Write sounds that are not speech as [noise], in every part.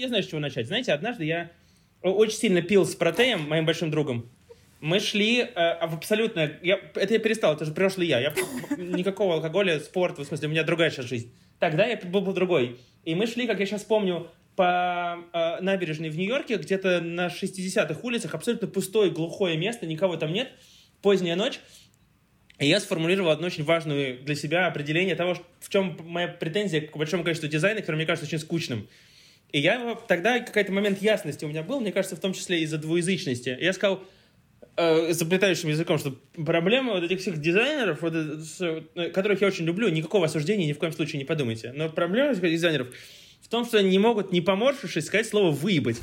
я знаю, с чего начать. Знаете, однажды я очень сильно пил с Протеем, моим большим другом. Мы шли э, в абсолютно... Я, это я перестал, это же прошлый я. я. Никакого алкоголя, спорта, в смысле, у меня другая сейчас жизнь. Тогда я был, был другой. И мы шли, как я сейчас помню, по э, набережной в Нью-Йорке, где-то на 60-х улицах, абсолютно пустое, глухое место, никого там нет, поздняя ночь. И я сформулировал одно очень важное для себя определение того, в чем моя претензия к большому количеству дизайна, который мне кажется очень скучным. И я тогда какой-то момент ясности у меня был, мне кажется, в том числе из-за двуязычности. Я сказал э, заплетающим языком, что проблема вот этих всех дизайнеров, вот, э, которых я очень люблю, никакого осуждения ни в коем случае не подумайте, но проблема этих дизайнеров в том, что они не могут, не поморщившись, сказать слово «выебать».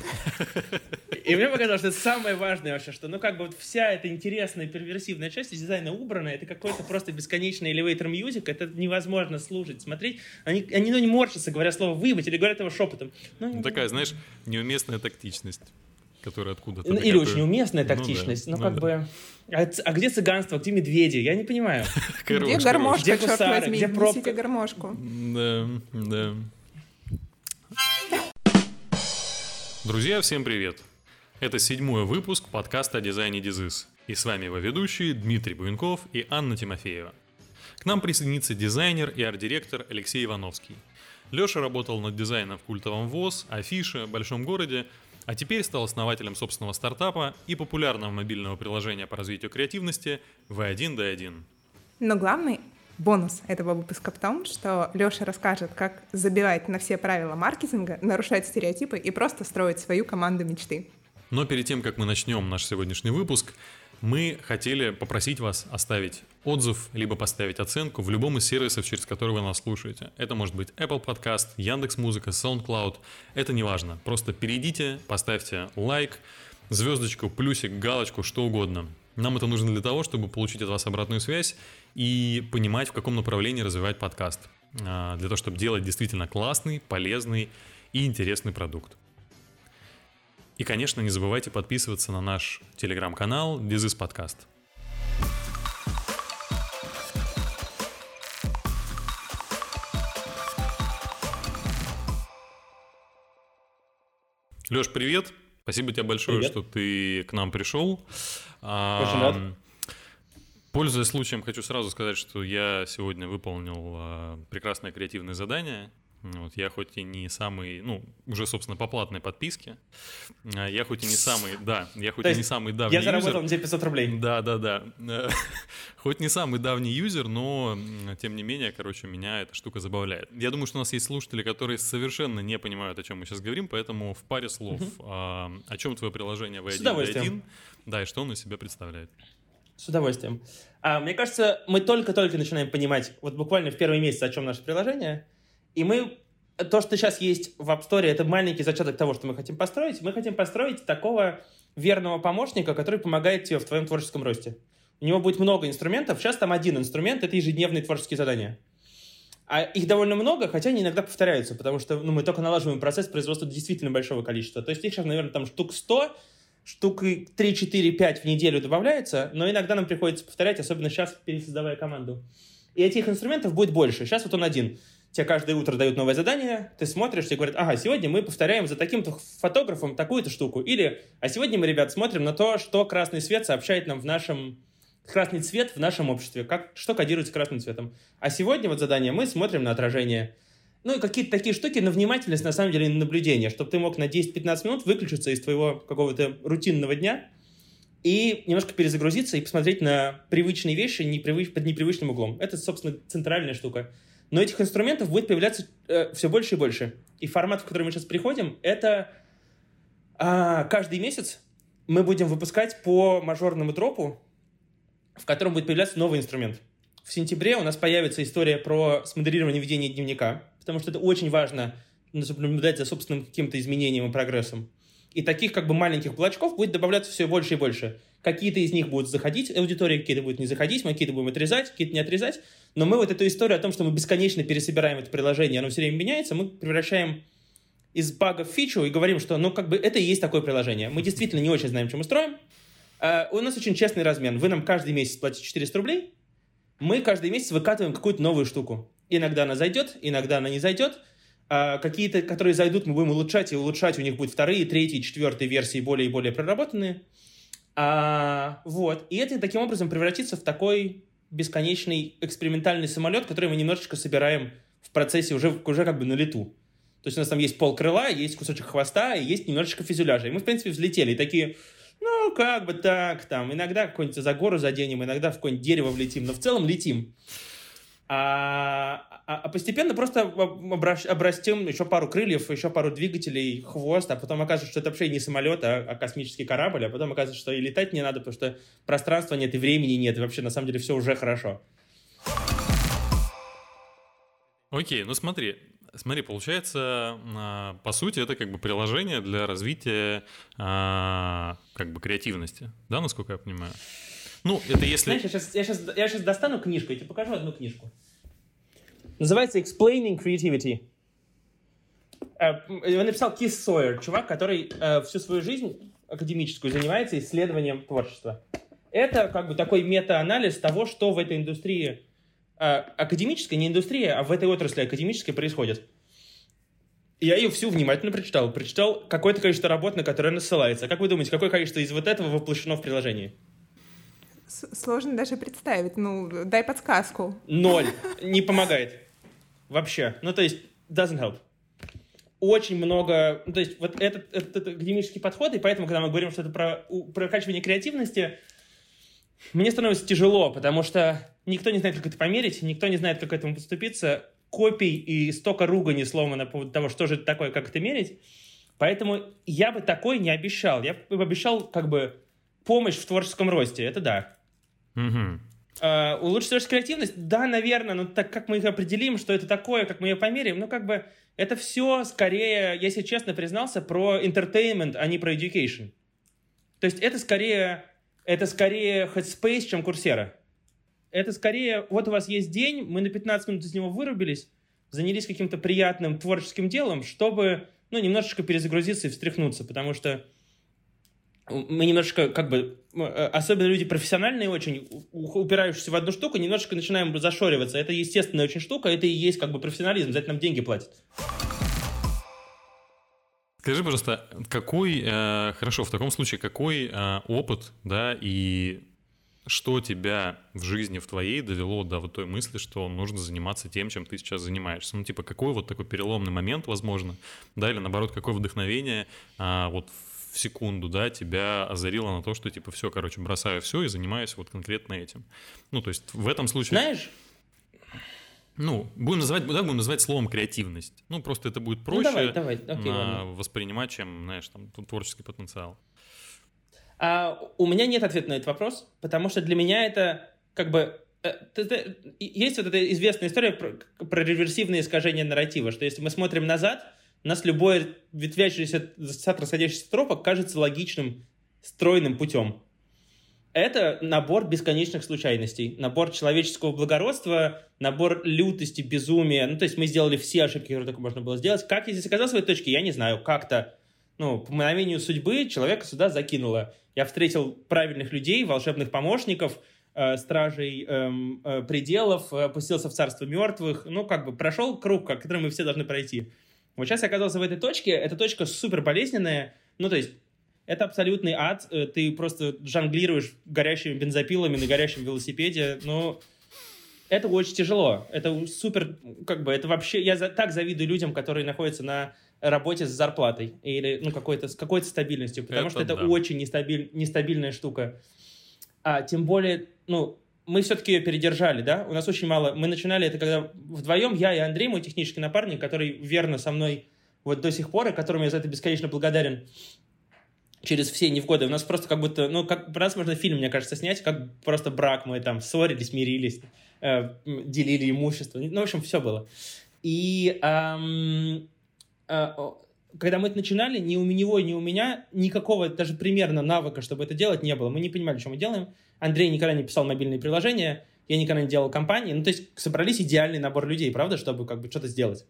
И мне показалось, что это самое важное вообще, что, ну, как бы вот вся эта интересная перверсивная часть из дизайна убрана, это какой-то просто бесконечный elevator music, это невозможно слушать, смотреть. Они, они ну, не морщатся, говоря слово «выебать» или говорят его шепотом. Ну, ну такая, знаешь, неуместная тактичность которая откуда-то... Ну, или очень уместная тактичность. Ну, да, ну, ну как да. бы... А, а где цыганство, где медведи? Я не понимаю. Где гармошка, где черт возьми? Где пробка? гармошку. Да, да. Друзья, всем привет! Это седьмой выпуск подкаста о дизайне Дизис. И с вами его ведущие Дмитрий Буенков и Анна Тимофеева. К нам присоединится дизайнер и арт-директор Алексей Ивановский. Леша работал над дизайном в культовом ВОЗ, Афише, Большом городе, а теперь стал основателем собственного стартапа и популярного мобильного приложения по развитию креативности V1D1. Но главный Бонус этого выпуска в том, что Леша расскажет, как забивать на все правила маркетинга, нарушать стереотипы и просто строить свою команду мечты. Но перед тем, как мы начнем наш сегодняшний выпуск, мы хотели попросить вас оставить отзыв, либо поставить оценку в любом из сервисов, через которые вы нас слушаете. Это может быть Apple Podcast, Яндекс Музыка, SoundCloud. Это не важно. Просто перейдите, поставьте лайк, звездочку, плюсик, галочку, что угодно. Нам это нужно для того, чтобы получить от вас обратную связь и понимать, в каком направлении развивать подкаст. А, для того, чтобы делать действительно классный, полезный и интересный продукт. И, конечно, не забывайте подписываться на наш телеграм-канал Дизис Подкаст. Леш, привет! Спасибо тебе большое, привет. что ты к нам пришел. Очень рад. Пользуясь случаем, хочу сразу сказать, что я сегодня выполнил э, прекрасное креативное задание. Вот, я хоть и не самый, ну, уже, собственно, по платной подписке, а, я хоть и не самый, да, я хоть То и не самый давний Я заработал на тебе 500 рублей. Да, да, да. [laughs] Хоть не самый давний юзер, но, тем не менее, короче, меня эта штука забавляет. Я думаю, что у нас есть слушатели, которые совершенно не понимают, о чем мы сейчас говорим, поэтому в паре слов, угу. о, чем твое приложение V1, да, и что оно из себя представляет. С удовольствием. А, мне кажется, мы только-только начинаем понимать, вот буквально в первый месяц, о чем наше приложение, и мы, то, что сейчас есть в App Store, это маленький зачаток того, что мы хотим построить. Мы хотим построить такого верного помощника, который помогает тебе в твоем творческом росте. У него будет много инструментов. Сейчас там один инструмент — это ежедневные творческие задания. А их довольно много, хотя они иногда повторяются, потому что ну, мы только налаживаем процесс производства действительно большого количества. То есть их сейчас, наверное, там штук 100, штук 3, 4, 5 в неделю добавляется, но иногда нам приходится повторять, особенно сейчас, пересоздавая команду. И этих инструментов будет больше. Сейчас вот он один. Тебе каждое утро дают новое задание, ты смотришь, тебе говорят, ага, сегодня мы повторяем за таким-то фотографом такую-то штуку. Или, а сегодня мы, ребят, смотрим на то, что красный свет сообщает нам в нашем красный цвет в нашем обществе, как, что кодируется красным цветом. А сегодня вот задание мы смотрим на отражение. Ну и какие-то такие штуки на внимательность, на самом деле, на наблюдение, чтобы ты мог на 10-15 минут выключиться из твоего какого-то рутинного дня и немножко перезагрузиться и посмотреть на привычные вещи непривыч... под непривычным углом. Это, собственно, центральная штука. Но этих инструментов будет появляться э, все больше и больше. И формат, в который мы сейчас приходим, это э, каждый месяц мы будем выпускать по мажорному тропу, в котором будет появляться новый инструмент. В сентябре у нас появится история про смоделирование ведения дневника, потому что это очень важно наблюдать за собственным каким-то изменением и прогрессом. И таких как бы маленьких блочков будет добавляться все больше и больше. Какие-то из них будут заходить аудитории, какие-то будут не заходить, мы какие-то будем отрезать, какие-то не отрезать. Но мы вот эту историю о том, что мы бесконечно пересобираем это приложение, оно все время меняется, мы превращаем из бага в фичу и говорим, что ну как бы это и есть такое приложение. Мы действительно не очень знаем, что мы строим. Uh, у нас очень честный размен. Вы нам каждый месяц платите 400 рублей, мы каждый месяц выкатываем какую-то новую штуку. Иногда она зайдет, иногда она не зайдет. А какие-то, которые зайдут, мы будем улучшать, и улучшать у них будет вторые, третьи, четвертые версии более и более проработанные. А, вот. И это таким образом превратится в такой бесконечный экспериментальный самолет, который мы немножечко собираем в процессе уже, уже как бы на лету. То есть у нас там есть пол крыла, есть кусочек хвоста, и есть немножечко фюзеляжа. И мы, в принципе, взлетели. И такие, ну, как бы так, там, иногда какой-нибудь за гору заденем, иногда в какое-нибудь дерево влетим, но в целом летим. А, а, а постепенно просто обрастем еще пару крыльев, еще пару двигателей, хвост, а потом окажется, что это вообще не самолет, а, а космический корабль, а потом окажется, что и летать не надо, потому что пространства нет, и времени нет, и вообще на самом деле все уже хорошо. Окей, ну смотри, Смотри, получается, а, по сути, это как бы приложение для развития а, как бы креативности, да, насколько я понимаю? Ну, это если... Знаешь, я сейчас, я, сейчас, я сейчас достану книжку, я тебе покажу одну книжку. Называется Explaining Creativity. Э, его написал Кис Сойер, чувак, который э, всю свою жизнь академическую занимается исследованием творчества. Это как бы такой мета-анализ того, что в этой индустрии а, академическая, не индустрия, а в этой отрасли академической происходит. Я ее всю внимательно прочитал. Прочитал какое-то количество работ, на которые она ссылается. Как вы думаете, какое количество из вот этого воплощено в приложении? Сложно даже представить. Ну, дай подсказку. Ноль. Не помогает. Вообще. Ну, то есть, doesn't help. Очень много... Ну, то есть, вот этот, этот, этот академический подход, и поэтому, когда мы говорим что это про прокачивание креативности, мне становится тяжело, потому что никто не знает, как это померить, никто не знает, как к этому подступиться. Копий и столько ругани сломано по поводу того, что же это такое, как это мерить. Поэтому я бы такой не обещал. Я бы обещал как бы помощь в творческом росте. Это да. Угу. Uh, улучшить творческую креативность? Да, наверное, но так как мы их определим, что это такое, как мы ее померяем, ну, как бы, это все скорее, если честно признался, про entertainment, а не про education. То есть это скорее это скорее Headspace, чем Курсера. Это скорее, вот у вас есть день, мы на 15 минут из него вырубились, занялись каким-то приятным творческим делом, чтобы, ну, немножечко перезагрузиться и встряхнуться, потому что мы немножко, как бы, особенно люди профессиональные очень, упирающиеся в одну штуку, немножечко начинаем зашориваться. Это естественная очень штука, это и есть как бы профессионализм, за это нам деньги платят. Скажи, пожалуйста, какой, э, хорошо, в таком случае, какой э, опыт, да, и что тебя в жизни в твоей довело до вот той мысли, что нужно заниматься тем, чем ты сейчас занимаешься? Ну, типа, какой вот такой переломный момент, возможно, да, или наоборот, какое вдохновение вот в секунду, да, тебя озарило на то, что, типа, все, короче, бросаю все и занимаюсь вот конкретно этим. Ну, то есть в этом случае... Знаешь, ну, будем называть, да, будем называть словом креативность. Ну, просто это будет проще ну, давай, давай. Окей, на, воспринимать, чем, знаешь, там, творческий потенциал. А, у меня нет ответа на этот вопрос, потому что для меня это как бы э, есть вот эта известная история про, про реверсивное искажение нарратива, что если мы смотрим назад, нас любой ветвящийся сад расходящийся тропок кажется логичным, стройным путем это набор бесконечных случайностей, набор человеческого благородства, набор лютости, безумия. Ну, то есть мы сделали все ошибки, которые только можно было сделать. Как я здесь оказался в этой точке, я не знаю. Как-то, ну, по мгновению судьбы человека сюда закинуло. Я встретил правильных людей, волшебных помощников, э, стражей э, э, пределов, опустился в царство мертвых. Ну, как бы прошел круг, который мы все должны пройти. Вот сейчас я оказался в этой точке. Эта точка супер болезненная. Ну, то есть это абсолютный ад. Э, ты просто жонглируешь горящими бензопилами на горящем велосипеде. Но это очень тяжело. Это супер, как бы, это вообще... Я за, так завидую людям, которые находятся на работе с зарплатой или ну, какой-то, с какой-то стабильностью, потому это что это да. очень нестабиль, нестабильная штука. А тем более, ну, мы все-таки ее передержали, да? У нас очень мало... Мы начинали это, когда вдвоем, я и Андрей, мой технический напарник, который верно со мной вот до сих пор, и которому я за это бесконечно благодарен, через все невгоды. У нас просто как будто, ну, как про можно фильм, мне кажется, снять, как просто брак, мы там ссорились, мирились, э, делили имущество. Ну, в общем, все было. И эм, когда мы это начинали, ни у него, ни у меня никакого даже примерно навыка, чтобы это делать, не было. Мы не понимали, что мы делаем. Андрей никогда не писал мобильные приложения, я никогда не делал компании. Ну, то есть собрались идеальный набор людей, правда, чтобы как бы что-то сделать.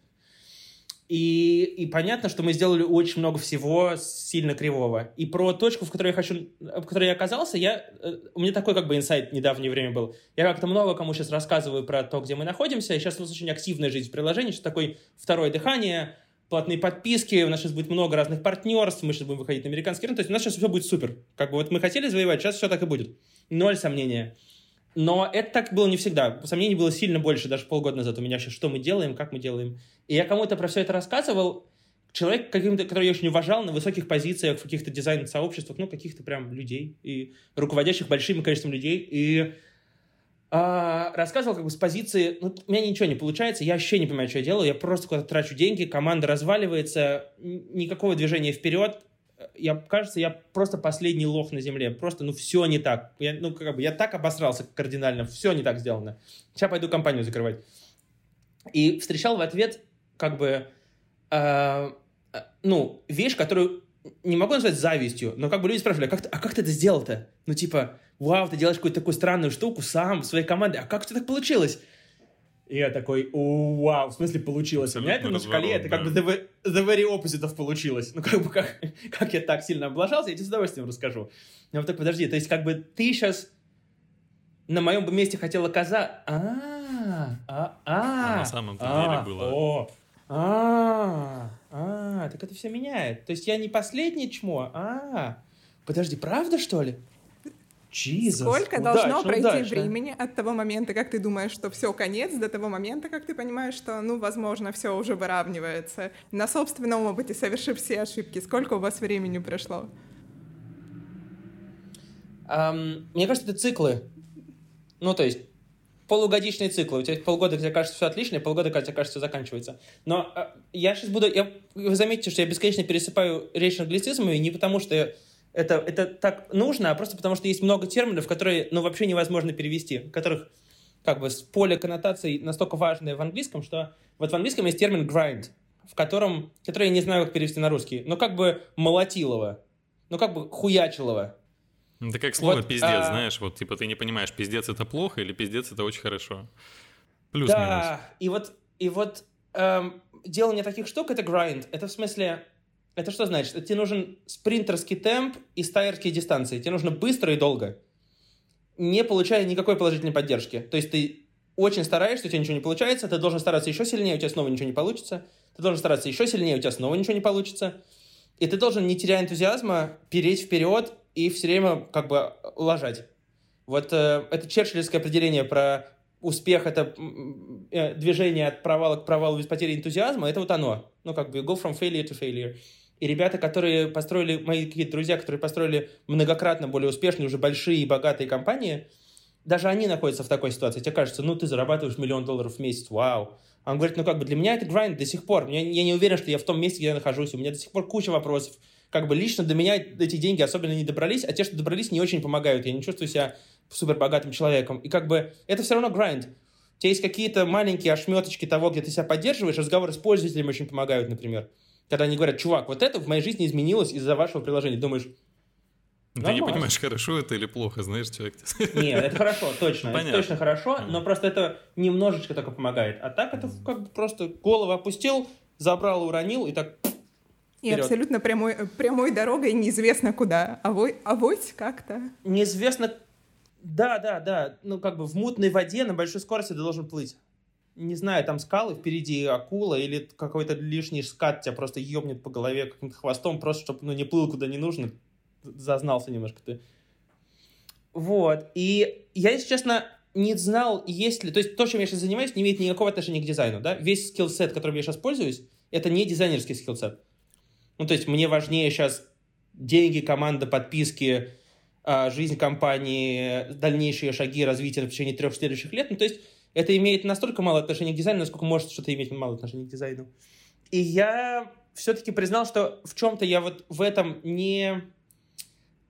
И, и понятно, что мы сделали очень много всего сильно кривого. И про точку, в которой я хочу, в которой я оказался, я, э, у меня такой как бы инсайт в недавнее время был. Я как-то много кому сейчас рассказываю про то, где мы находимся. И сейчас у нас очень активная жизнь в приложении, что такое второе дыхание, платные подписки, у нас сейчас будет много разных партнерств, мы сейчас будем выходить на американский рынок, то есть у нас сейчас все будет супер. Как бы вот мы хотели завоевать, сейчас все так и будет. Ноль сомнения. Но это так было не всегда. Сомнений было сильно больше, даже полгода назад у меня сейчас, что мы делаем, как мы делаем. И я кому-то про все это рассказывал, человек, каким-то, который я очень уважал на высоких позициях в каких-то дизайн-сообществах, ну, каких-то прям людей, и руководящих большим количеством людей, и а, рассказывал как бы с позиции, ну, у меня ничего не получается, я вообще не понимаю, что я делаю, я просто куда-то трачу деньги, команда разваливается, никакого движения вперед, я, кажется, я просто последний лох на земле. Просто, ну, все не так. Я, ну, как бы, я так обосрался кардинально, все не так сделано. Сейчас пойду компанию закрывать. И встречал в ответ, как бы, э, э, ну, вещь, которую не могу назвать завистью, но как бы люди спрашивали, а как а как ты это сделал-то? Ну, типа, вау, ты делаешь какую-то такую странную штуку сам, в своей команде, а как у тебя так получилось? И я такой, вау, в смысле получилось. Абсолютно У меня это на шкале, это как бы the, the very opposite of получилось. Ну, как бы, как, как я так сильно облажался, я тебе с удовольствием расскажу. Но вот так, подожди, то есть, как бы, ты сейчас на моем месте хотел оказаться... А, а, а, а на самом деле а, было... О, а, а, так это все меняет. То есть я не последний чмо, а, подожди, правда, что ли? Jesus, Сколько удачно, должно пройти удачно. времени от того момента, как ты думаешь, что все конец, до того момента, как ты понимаешь, что, ну, возможно, все уже выравнивается. На собственном опыте, совершив все ошибки, сколько у вас времени прошло? Um, мне кажется, это циклы. Ну, то есть полугодичные циклы. У тебя полгода, где кажется все отлично, и полгода, когда тебе кажется, все заканчивается. Но э, я сейчас буду... Я, вы заметите, что я бесконечно пересыпаю речь англицизмами не потому, что я это, это так нужно, а просто потому что есть много терминов, которые ну, вообще невозможно перевести, которых как бы с поля коннотаций настолько важное в английском, что вот в английском есть термин grind, в котором, который я не знаю, как перевести на русский, но как бы молотилово, ну как бы хуячилово. Ну, это как слово вот, пиздец, а... знаешь, вот типа ты не понимаешь, пиздец это плохо или пиздец это очень хорошо. Плюс-минус. Да, и вот, и вот эм, делание таких штук это grind. Это в смысле это что значит? Тебе нужен спринтерский темп и стайерские дистанции. Тебе нужно быстро и долго, не получая никакой положительной поддержки. То есть ты очень стараешься, у тебя ничего не получается, ты должен стараться еще сильнее, у тебя снова ничего не получится. Ты должен стараться еще сильнее, у тебя снова ничего не получится. И ты должен, не теряя энтузиазма, переть вперед и все время как бы ложать. Вот э, это черчиллевское определение про успех, это э, движение от провала к провалу без потери энтузиазма, это вот оно. Ну, как бы go from failure to failure. И ребята, которые построили, мои какие-то друзья, которые построили многократно более успешные, уже большие и богатые компании, даже они находятся в такой ситуации. Тебе кажется, ну, ты зарабатываешь миллион долларов в месяц, вау. Он говорит, ну, как бы для меня это гранд до сих пор. Я, я не уверен, что я в том месте, где я нахожусь. У меня до сих пор куча вопросов. Как бы лично до меня эти деньги особенно не добрались, а те, что добрались, не очень помогают. Я не чувствую себя супер богатым человеком. И как бы это все равно гранд. У тебя есть какие-то маленькие ошметочки того, где ты себя поддерживаешь, разговоры с пользователем очень помогают, например. Когда они говорят, чувак, вот это в моей жизни изменилось из-за вашего приложения. Думаешь, ты Нормально. не понимаешь, хорошо это или плохо, знаешь, человек. Нет, это хорошо, [laughs] точно. Понятно. Это точно хорошо, но просто это немножечко только помогает. А так это как бы просто голову опустил, забрал, уронил и так и Вперед. абсолютно прямой, прямой дорогой неизвестно куда. А Авось, авось как-то. Неизвестно... Да, да, да. Ну, как бы в мутной воде на большой скорости ты должен плыть не знаю, там скалы, впереди акула или какой-то лишний скат тебя просто ебнет по голове каким-то хвостом, просто чтобы ну, не плыл куда не нужно. Зазнался немножко ты. Вот. И я, если честно, не знал, есть ли... То есть то, чем я сейчас занимаюсь, не имеет никакого отношения к дизайну, да? Весь скиллсет, которым я сейчас пользуюсь, это не дизайнерский скиллсет. Ну, то есть мне важнее сейчас деньги, команда, подписки, а, жизнь компании, дальнейшие шаги развития в течение трех следующих лет. Ну, то есть это имеет настолько мало отношения к дизайну, насколько может что-то иметь мало отношения к дизайну. И я все-таки признал, что в чем-то я вот в этом не...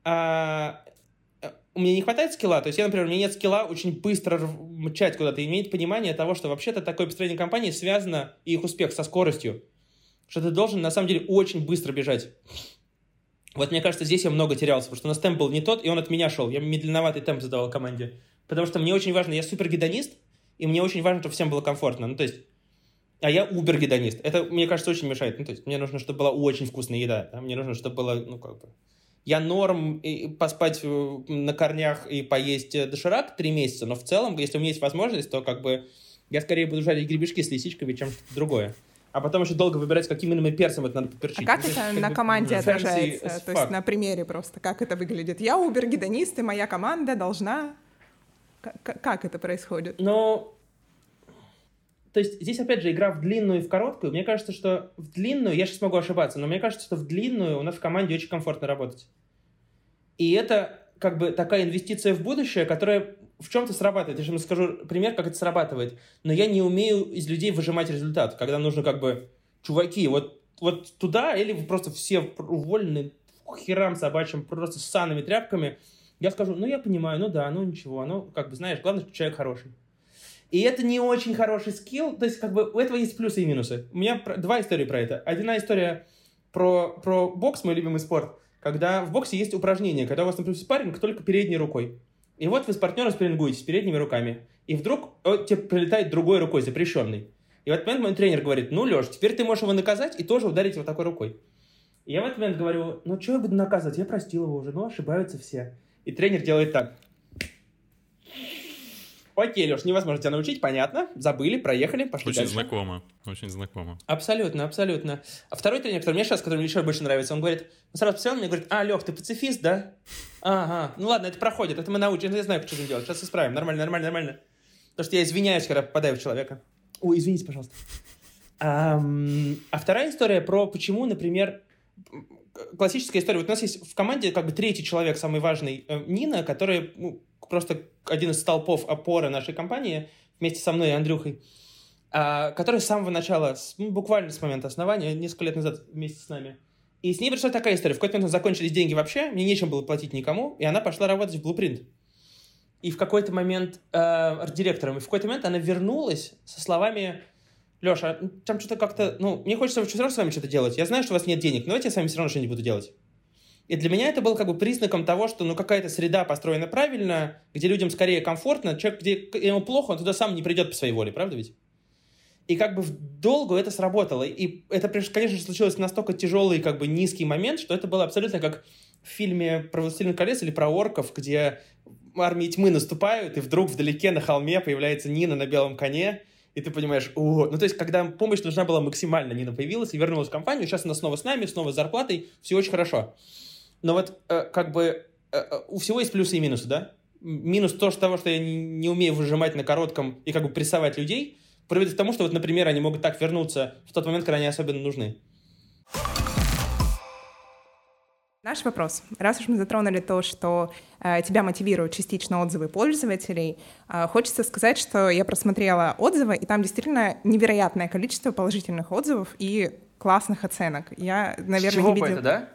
А, у меня не хватает скилла. То есть я, например, у меня нет скилла очень быстро мчать куда-то. Иметь понимание того, что вообще-то такое построение компании связано, и их успех, со скоростью. Что ты должен, на самом деле, очень быстро бежать. Вот мне кажется, здесь я много терялся, потому что у нас темп был не тот, и он от меня шел. Я медленноватый темп задавал команде. Потому что мне очень важно, я супер гедонист, и мне очень важно, чтобы всем было комфортно. Ну, то есть, а я убер-гедонист. Это, мне кажется, очень мешает. Ну, то есть мне нужно, чтобы была очень вкусная еда. Да? Мне нужно, чтобы было, ну, как бы... Я норм и поспать э, на корнях и поесть э, доширак три месяца, но в целом, если у меня есть возможность, то как бы я скорее буду жарить гребешки с лисичками, чем что-то другое. А потом еще долго выбирать, каким именно перцем это надо поперчить. А как это на команде отражается? То есть на примере просто, как это выглядит? Я убер-гедонист, и моя команда должна... Как это происходит? Ну, то есть здесь, опять же, игра в длинную и в короткую. Мне кажется, что в длинную, я сейчас могу ошибаться, но мне кажется, что в длинную у нас в команде очень комфортно работать. И это как бы такая инвестиция в будущее, которая в чем-то срабатывает. Я сейчас скажу пример, как это срабатывает. Но я не умею из людей выжимать результат, когда нужно как бы, чуваки, вот, вот туда, или вы просто все уволены херам собачьим, просто с санными тряпками. Я скажу, ну я понимаю, ну да, ну ничего, ну как бы знаешь, главное, что человек хороший. И это не очень хороший скилл. То есть, как бы, у этого есть плюсы и минусы. У меня два истории про это. Одна история про, про бокс, мой любимый спорт, когда в боксе есть упражнение, когда у вас, например, спарринг только передней рукой. И вот вы с партнером спаррингуетесь передними руками. И вдруг он тебе прилетает другой рукой, запрещенный. И в этот момент мой тренер говорит, ну, Леш, теперь ты можешь его наказать и тоже ударить вот такой рукой. И я в этот момент говорю, ну, что я буду наказывать? Я простил его уже, ну, ошибаются все. И тренер делает так. Окей, Леш, невозможно тебя научить, понятно. Забыли, проехали, пошли Очень дальше. знакомо, очень знакомо. Абсолютно, абсолютно. А второй тренер, который мне сейчас, который мне еще больше нравится, он говорит, он сразу посмотрел мне говорит, а, Лех, ты пацифист, да? Ага, ну ладно, это проходит, это мы научим, я знаю, что делать, сейчас исправим, нормально, нормально, нормально. Потому что я извиняюсь, когда попадаю в человека. Ой, извините, пожалуйста. А, а вторая история про почему, например, классическая история. Вот у нас есть в команде как бы третий человек, самый важный, э, Нина, которая ну, просто один из столпов опоры нашей компании вместе со мной и Андрюхой, а, который с самого начала, ну, буквально с момента основания, несколько лет назад вместе с нами. И с ней пришла такая история. В какой-то момент закончились деньги вообще, мне нечем было платить никому, и она пошла работать в Blueprint. И в какой-то момент э, арт-директором, и в какой-то момент она вернулась со словами Леша, там что-то как-то, ну, мне хочется все равно с вами что-то делать. Я знаю, что у вас нет денег, но давайте я с вами все равно что-нибудь буду делать. И для меня это было как бы признаком того, что ну какая-то среда построена правильно, где людям скорее комфортно. Человек, где ему плохо, он туда сам не придет по своей воле, правда ведь? И как бы в долгу это сработало. И это, конечно же, случилось настолько тяжелый, как бы низкий момент, что это было абсолютно как в фильме про «Властелин колец» или про орков, где армии тьмы наступают, и вдруг вдалеке на холме появляется Нина на белом коне, и ты понимаешь, о, ну то есть, когда помощь нужна была максимально, Нина появилась и вернулась в компанию, сейчас она снова с нами, снова с зарплатой, все очень хорошо. Но вот э, как бы э, э, у всего есть плюсы и минусы, да? Минус то, что того, что я не, не умею выжимать на коротком и как бы прессовать людей, приводит к тому, что вот, например, они могут так вернуться в тот момент, когда они особенно нужны. Наш вопрос. Раз уж мы затронули то, что э, тебя мотивируют частично отзывы пользователей, э, хочется сказать, что я просмотрела отзывы, и там действительно невероятное количество положительных отзывов и классных оценок. Я, наверное, С чего не видела... это, да?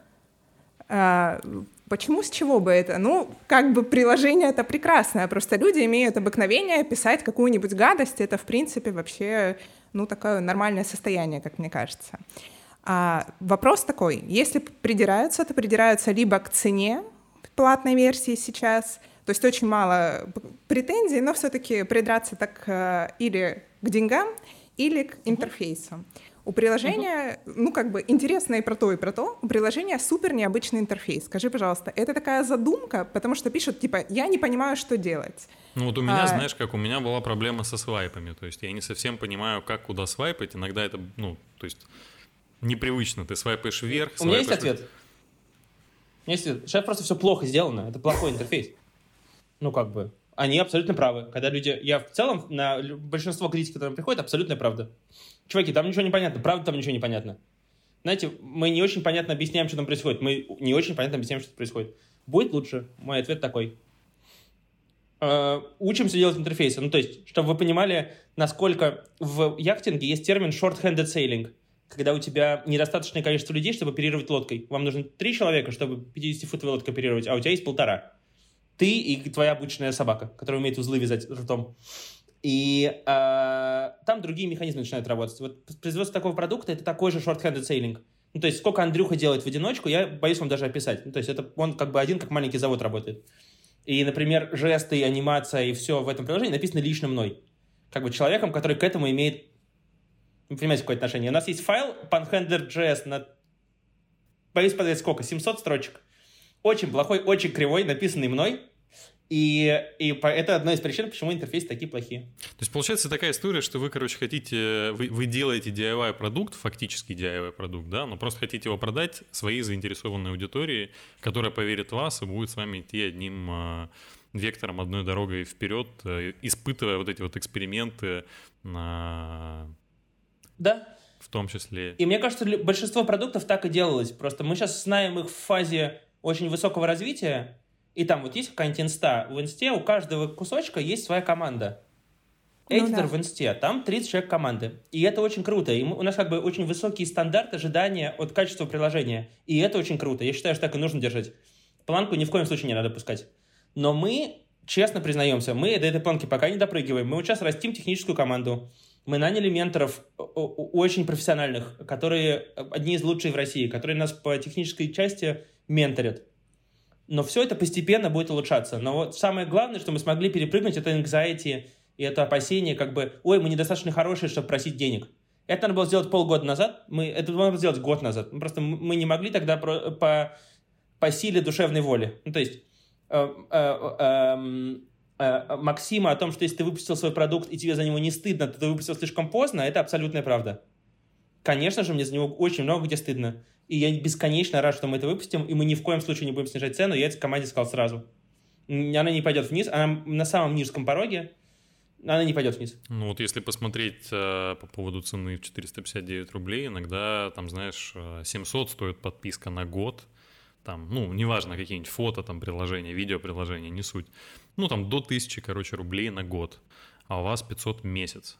А, почему, с чего бы это? Ну, как бы приложение это прекрасное, просто люди имеют обыкновение писать какую-нибудь гадость, это, в принципе, вообще, ну, такое нормальное состояние, как мне кажется. А, вопрос такой, если придираются, то придираются либо к цене платной версии сейчас, то есть очень мало претензий, но все-таки придраться так э, или к деньгам, или к интерфейсу. У приложения, uh-huh. ну, как бы интересно и про то, и про то. У приложения супер необычный интерфейс. Скажи, пожалуйста, это такая задумка, потому что пишут, типа, я не понимаю, что делать. Ну, вот у меня, а... знаешь, как у меня была проблема со свайпами. То есть я не совсем понимаю, как куда свайпать. Иногда это, ну, то есть непривычно. Ты свайпаешь вверх, У меня есть ответ. У меня есть ответ. Сейчас просто все плохо сделано. Это плохой интерфейс. Ну, как бы. Они абсолютно правы. Когда люди... Я в целом на большинство критик, которые приходят, абсолютная правда. Чуваки, там ничего не понятно, правда там ничего не понятно. Знаете, мы не очень понятно объясняем, что там происходит. Мы не очень понятно объясняем, что происходит. Будет лучше? Мой ответ такой. Э, учимся делать интерфейсы. Ну, то есть, чтобы вы понимали, насколько в яхтинге есть термин short-handed sailing, когда у тебя недостаточное количество людей, чтобы оперировать лодкой. Вам нужно три человека, чтобы 50-футовой лодкой оперировать, а у тебя есть полтора. Ты и твоя обычная собака, которая умеет узлы вязать ртом. И э, там другие механизмы начинают работать. Вот производство такого продукта — это такой же short-handed sailing. Ну, то есть сколько Андрюха делает в одиночку, я боюсь вам даже описать. Ну, то есть это он как бы один, как маленький завод работает. И, например, жесты, анимация и все в этом приложении написано лично мной. Как бы человеком, который к этому имеет Вы понимаете, какое отношение? У нас есть файл panhandler.js на... Боюсь подать сколько? 700 строчек. Очень плохой, очень кривой, написанный мной. И, и это одна из причин, почему интерфейсы такие плохие. То есть получается такая история, что вы, короче, хотите, вы, вы делаете DIY продукт, фактически DIY продукт, да, но просто хотите его продать своей заинтересованной аудитории, которая поверит в вас и будет с вами идти одним э, вектором, одной дорогой вперед, э, испытывая вот эти вот эксперименты на... Да. В том числе. И мне кажется, большинство продуктов так и делалось. Просто мы сейчас знаем их в фазе очень высокого развития, и там вот есть какая-нибудь инста. В инсте у каждого кусочка есть своя команда. Эдитор ну, да. в инсте, там 30 человек команды. И это очень круто. И мы, у нас как бы очень высокий стандарт ожидания от качества приложения. И это очень круто. Я считаю, что так и нужно держать. Планку ни в коем случае не надо пускать. Но мы, честно признаемся, мы до этой планки пока не допрыгиваем. Мы сейчас растим техническую команду. Мы наняли менторов очень профессиональных, которые одни из лучших в России, которые нас по технической части менторят. Но все это постепенно будет улучшаться. Но вот самое главное, что мы смогли перепрыгнуть, это anxiety и это опасение, как бы, ой, мы недостаточно хорошие, чтобы просить денег. Это надо было сделать полгода назад, мы, это надо было сделать год назад. Просто мы не могли тогда про, по, по силе душевной воли. Ну, то есть э, э, э, э, Максима о том, что если ты выпустил свой продукт и тебе за него не стыдно, то ты выпустил слишком поздно, это абсолютная правда. Конечно же, мне за него очень много где стыдно. И я бесконечно рад, что мы это выпустим, и мы ни в коем случае не будем снижать цену. Я это команде сказал сразу. Она не пойдет вниз, она на самом низком пороге, она не пойдет вниз. Ну вот если посмотреть э, по поводу цены в 459 рублей, иногда там, знаешь, 700 э, стоит подписка на год, там, ну, неважно, какие-нибудь фото, там, приложения, видеоприложения, не суть. Ну, там, до 1000, короче, рублей на год, а у вас 500 в месяц.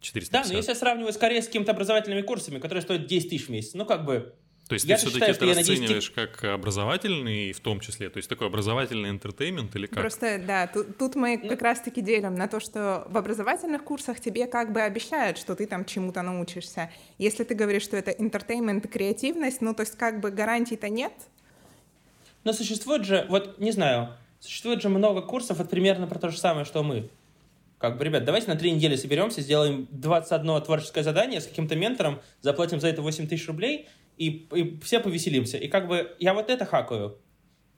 450. Да, но если я сравниваю скорее с какими-то образовательными курсами, которые стоят 10 тысяч в месяц, ну как бы... То есть я ты все-таки это расцениваешь 10... как образовательный в том числе, то есть такой образовательный интертеймент или как? Просто, да, тут, тут мы ну... как раз-таки делим на то, что в образовательных курсах тебе как бы обещают, что ты там чему-то научишься. Если ты говоришь, что это entertainment и креативность, ну то есть как бы гарантий-то нет. Но существует же, вот не знаю, существует же много курсов, вот примерно про то же самое, что мы. Как бы, ребят, давайте на три недели соберемся, сделаем 21 творческое задание с каким-то ментором, заплатим за это 8 тысяч рублей, и, и все повеселимся. И как бы я вот это хакаю.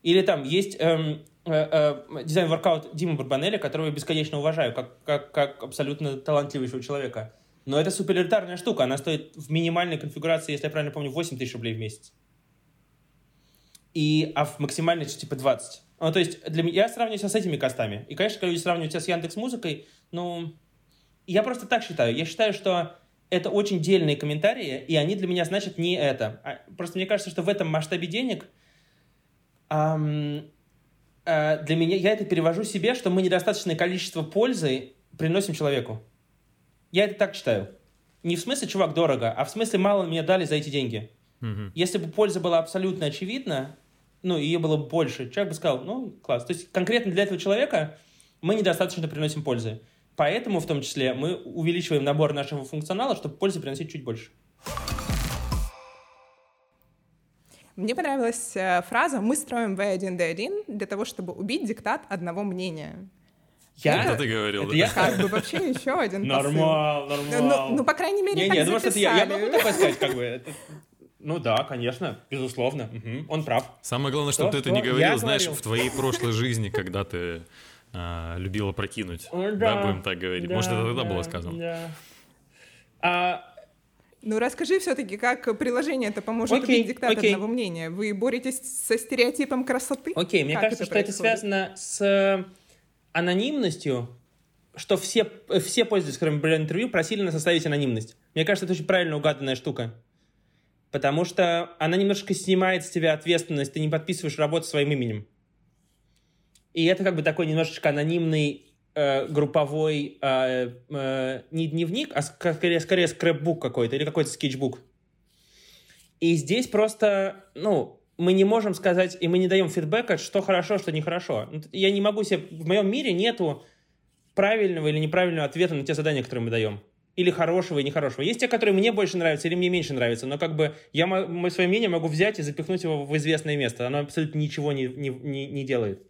Или там есть эм, э, э, дизайн-воркаут Димы Барбанеля, которого я бесконечно уважаю, как, как, как абсолютно талантливейшего человека. Но это суперэлитарная штука, она стоит в минимальной конфигурации, если я правильно помню, 8 тысяч рублей в месяц. И, а в максимальной типа 20. Ну, то есть для меня, я сравниваю себя с этими костами. И, конечно, когда люди сравнивают себя с Яндекс Музыкой, ну, я просто так считаю. Я считаю, что это очень дельные комментарии, и они для меня значат не это. А, просто мне кажется, что в этом масштабе денег эм, э, для меня, я это перевожу себе, что мы недостаточное количество пользы приносим человеку. Я это так считаю. Не в смысле, чувак, дорого, а в смысле, мало мне дали за эти деньги. Угу. Если бы польза была абсолютно очевидна, ну, ее было больше, человек бы сказал, ну, класс. То есть конкретно для этого человека мы недостаточно приносим пользы. Поэтому, в том числе, мы увеличиваем набор нашего функционала, чтобы пользы приносить чуть больше. Мне понравилась э, фраза «Мы строим V1D1 для того, чтобы убить диктат одного мнения». Я? Это ты говорил, это да? Я как бы вообще еще один Нормал, нормал. Ну, ну, по крайней мере, не, так не, записали. Я, я могу такое сказать, как бы. Ну да, конечно, безусловно. Угу, он прав. Самое главное, чтобы ты это не говорил, я знаешь, говорил. в твоей прошлой жизни, когда ты а, любила прокинуть. Да, да, будем так говорить. Да, Может, это тогда да, было сказано. Да. А... Ну, расскажи все-таки, как приложение это поможет окей, убить диктат окей. одного мнения. Вы боретесь со стереотипом красоты? Окей, мне как кажется, это что это связано с э, анонимностью, что все, все пользователи, с которыми были интервью, просили нас оставить анонимность. Мне кажется, это очень правильно угаданная штука потому что она немножко снимает с тебя ответственность, ты не подписываешь работу своим именем. И это как бы такой немножечко анонимный э, групповой э, э, не дневник, а скорее, скорее скрэпбук какой-то или какой-то скетчбук. И здесь просто, ну, мы не можем сказать, и мы не даем фидбэка, что хорошо, что нехорошо. Ну, я не могу себе... В моем мире нету правильного или неправильного ответа на те задания, которые мы даем или хорошего и нехорошего. Есть те, которые мне больше нравятся или мне меньше нравятся, но как бы я свое мнение могу взять и запихнуть его в известное место. Оно абсолютно ничего не, не, не, не делает.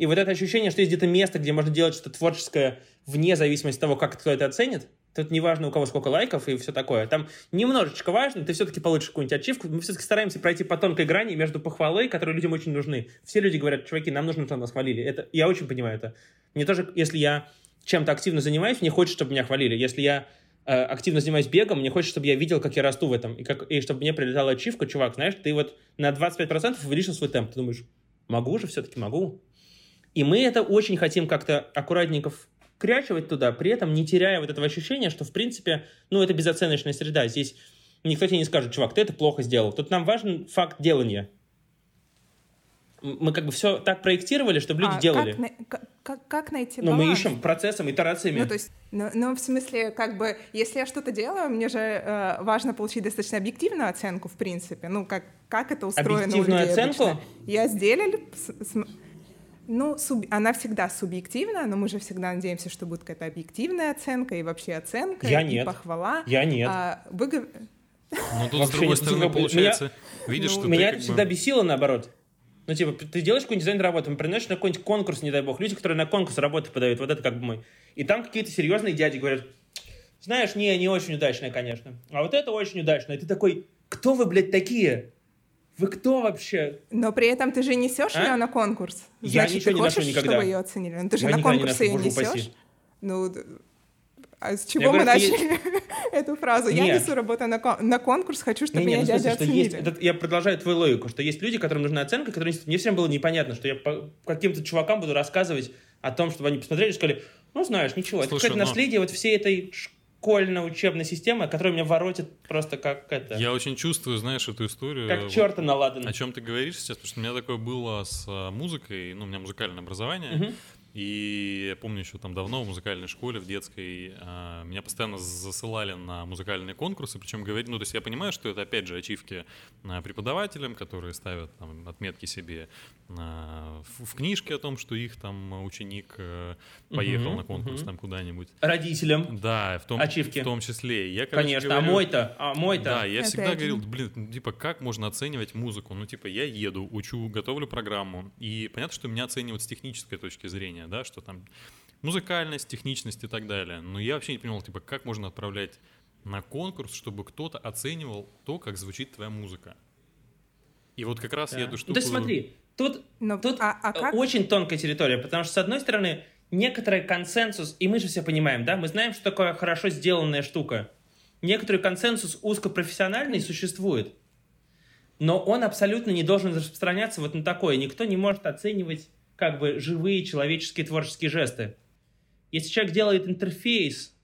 И вот это ощущение, что есть где-то место, где можно делать что-то творческое вне зависимости от того, как кто это оценит, Тут не важно, у кого сколько лайков и все такое. Там немножечко важно, ты все-таки получишь какую-нибудь ачивку. Мы все-таки стараемся пройти по тонкой грани между похвалой, которые людям очень нужны. Все люди говорят, чуваки, нам нужно, чтобы нас хвалили. Это, я очень понимаю это. Мне тоже, если я чем-то активно занимаюсь, мне хочется, чтобы меня хвалили. Если я э, активно занимаюсь бегом, мне хочется, чтобы я видел, как я расту в этом. И, как, и чтобы мне прилетала ачивка, чувак, знаешь, ты вот на 25% увеличил свой темп. Ты думаешь, могу же, все-таки могу. И мы это очень хотим как-то аккуратненько вкрячивать туда, при этом не теряя вот этого ощущения, что, в принципе, ну, это безоценочная среда. Здесь никто тебе не скажет, чувак, ты это плохо сделал. Тут нам важен факт делания. Мы как бы все так проектировали, чтобы люди а делали. Как, как, как найти баланс? Ну, мы ищем процессом, итерациями. Ну, то есть, ну, ну, в смысле, как бы, если я что-то делаю, мне же э, важно получить достаточно объективную оценку, в принципе. Ну, как, как это устроено Объективную у людей оценку? Обычно. Я сделали... Ну, суб... она всегда субъективна, но мы же всегда надеемся, что будет какая-то объективная оценка и вообще оценка, Я и нет. похвала. Я нет. А, вы... Ну, тут, с другой стороны, получается, меня, видишь, ну, что Меня ты это всегда бы... бесило, наоборот. Ну, типа, ты делаешь какой-нибудь дизайн работы, приносишь на какой-нибудь конкурс, не дай бог, люди, которые на конкурс работы подают, вот это как бы мой. И там какие-то серьезные дяди говорят, знаешь, не, не очень удачная, конечно. А вот это очень удачное. И ты такой, кто вы, блядь, такие? Вы кто вообще? Но при этом ты же несешь а? ее на конкурс. Я Значит, ничего ты не хочешь, ношу никогда. чтобы ее оценили? Ну, ты же я на конкурс ее несешь. Упаси. Ну, а с чего я мы говорю, начали есть... [laughs] эту фразу? Нет. Я несу работу на, кон- на конкурс, хочу, чтобы не, меня не, дядя смысле, оценили. Есть, это, я продолжаю твою логику, что есть люди, которым нужна оценка, которые мне всем было непонятно, что я по каким-то чувакам буду рассказывать о том, чтобы они посмотрели и сказали, ну, знаешь, ничего, Слушай, это какое-то но... наследие вот всей этой школьно-учебная система, которая меня воротит просто как это... Я очень чувствую, знаешь, эту историю. Как черта наладан. О чем ты говоришь сейчас, потому что у меня такое было с а, музыкой, ну, у меня музыкальное образование, угу. И я помню еще там давно в музыкальной школе, в детской, э, меня постоянно засылали на музыкальные конкурсы, причем говорить, ну, то есть я понимаю, что это, опять же, ачивки э, преподавателям, которые ставят там, отметки себе э, в, в книжке о том, что их там ученик э, поехал угу, на конкурс угу. там куда-нибудь. Родителям. Да, в том, ачивки. в том числе. Я, короче, Конечно, а говорю, а мой-то, а мой-то. Да, я всегда говорил, блин, типа, как можно оценивать музыку? Ну, типа, я еду, учу, готовлю программу, и понятно, что меня оценивают с технической точки зрения, зрения, да, что там музыкальность, техничность и так далее. Но я вообще не понимал, типа, как можно отправлять на конкурс, чтобы кто-то оценивал то, как звучит твоя музыка. И вот как раз да. я эту штуку... Да смотри, тут, Но, тут а, а как? очень тонкая территория, потому что, с одной стороны, некоторый консенсус, и мы же все понимаем, да, мы знаем, что такое хорошо сделанная штука. Некоторый консенсус узкопрофессиональный существует, но он абсолютно не должен распространяться вот на такое. Никто не может оценивать как бы живые человеческие творческие жесты. Если человек делает интерфейс,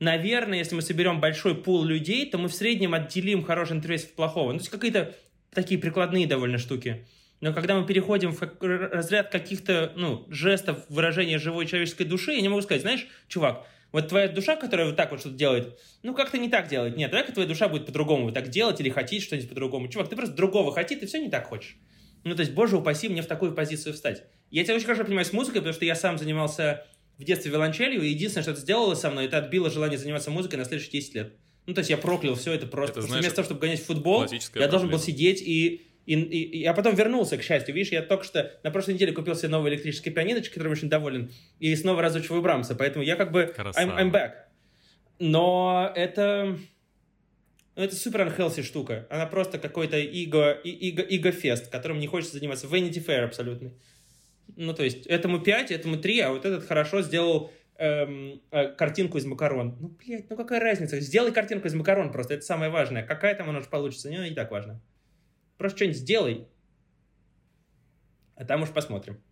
наверное, если мы соберем большой пул людей, то мы в среднем отделим хороший интерфейс от плохого. Ну, то есть какие-то такие прикладные довольно штуки. Но когда мы переходим в разряд каких-то ну, жестов выражения живой человеческой души, я не могу сказать, знаешь, чувак, вот твоя душа, которая вот так вот что-то делает, ну как-то не так делает. Нет, давай-ка твоя душа будет по-другому вот так делать или хотеть что-нибудь по-другому. Чувак, ты просто другого хотит, и все не так хочешь. Ну, то есть, боже упаси мне в такую позицию встать. Я тебя очень хорошо понимаю с музыкой, потому что я сам занимался в детстве виолончелью, и единственное, что это сделало со мной, это отбило желание заниматься музыкой на следующие 10 лет. Ну, то есть я проклял все это просто. Это, знаешь, вместо того, чтобы гонять в футбол, я должен был сидеть и и, и, я потом вернулся, к счастью. Видишь, я только что на прошлой неделе купил себе новый электрический пианиночек, которым очень доволен, и снова разучиваю Брамса. Поэтому я как бы... I'm, I'm back. Но это... Ну, это супер unhealthy штука. Она просто какой-то иго, иго, иго-фест, которым не хочется заниматься. Vanity Fair абсолютный. Ну, то есть, этому 5, этому 3, а вот этот хорошо сделал эм, э, картинку из макарон. Ну, блядь, ну какая разница? Сделай картинку из макарон просто, это самое важное. Какая там она уж получится, не, не так важно. Просто что-нибудь сделай, а там уж посмотрим.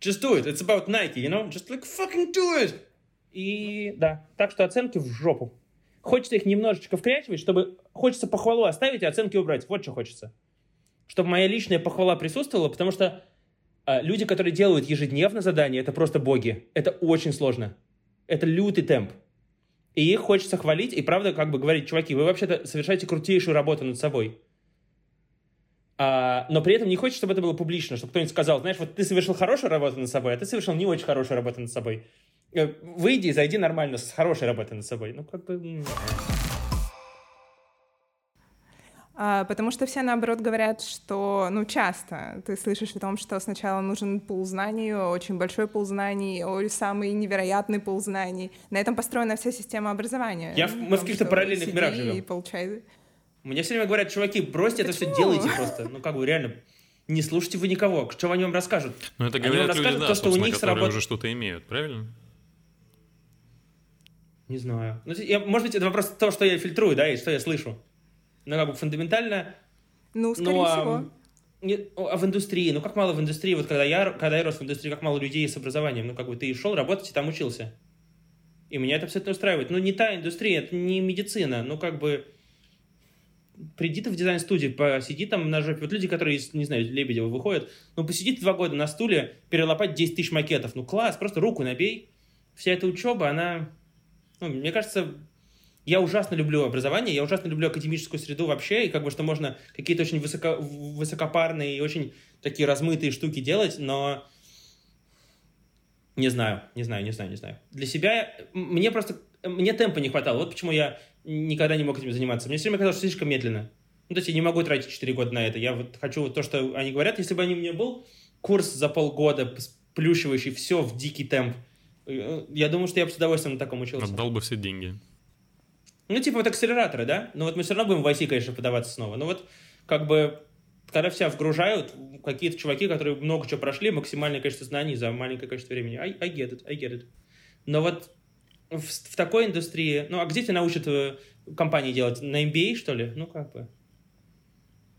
Just do it. It's about Nike, you know? Just like fucking do it. И да, так что оценки в жопу. Хочется их немножечко вкрячивать, чтобы... Хочется похвалу оставить, а оценки убрать. Вот что хочется. Чтобы моя личная похвала присутствовала, потому что э, люди, которые делают ежедневно задания, это просто боги. Это очень сложно. Это лютый темп. И их хочется хвалить, и правда, как бы говорить, чуваки, вы вообще-то совершаете крутейшую работу над собой. А, но при этом не хочется, чтобы это было публично, чтобы кто-нибудь сказал, знаешь, вот ты совершил хорошую работу над собой, а ты совершил не очень хорошую работу над собой. Э, выйди и зайди нормально, с хорошей работой над собой. Ну, как бы... А, потому что все, наоборот, говорят, что, ну, часто ты слышишь о том, что сначала нужен пул знаний, очень большой пул знаний, самый невероятный пул знаний. На этом построена вся система образования. Я, мы в каких-то параллельных мирах живем. И получай... Мне все время говорят, чуваки, бросьте Почему? это все, делайте просто. [laughs] Ну, как бы, реально, не слушайте вы никого. Что они вам расскажут? Ну, это говорят люди, да, то, что у них сработает. уже что-то имеют, правильно? Не знаю. Ну, я, может быть, это вопрос того, что я фильтрую, да, и что я слышу ну, как бы фундаментально... Ну, скорее ну, всего. Не, а в индустрии, ну как мало в индустрии, вот когда я, когда я рос в индустрии, как мало людей с образованием, ну как бы ты шел работать и там учился. И меня это абсолютно устраивает. Ну не та индустрия, это не медицина, ну как бы приди ты в дизайн-студию, посиди там на жопе. Вот люди, которые, не знаю, Лебедева выходят, ну посиди два года на стуле, перелопать 10 тысяч макетов. Ну класс, просто руку набей. Вся эта учеба, она, ну, мне кажется, я ужасно люблю образование, я ужасно люблю академическую среду вообще, и как бы что можно какие-то очень высоко, высокопарные и очень такие размытые штуки делать, но не знаю, не знаю, не знаю, не знаю. Для себя мне просто, мне темпа не хватало, вот почему я никогда не мог этим заниматься. Мне все время казалось, что слишком медленно. Ну, то есть я не могу тратить 4 года на это. Я вот хочу то, что они говорят. Если бы они меня был курс за полгода, плющивающий все в дикий темп, я думаю, что я бы с удовольствием на таком учился. Отдал бы все деньги. Ну, типа вот акселераторы, да? Ну вот мы все равно будем в IC, конечно, подаваться снова. Но вот как бы когда все вгружают, какие-то чуваки, которые много чего прошли, максимальное количество знаний за маленькое количество времени. I, I get it, I get it. Но вот в, в такой индустрии... Ну, а где тебя научат э, компании делать? На MBA, что ли? Ну, как бы...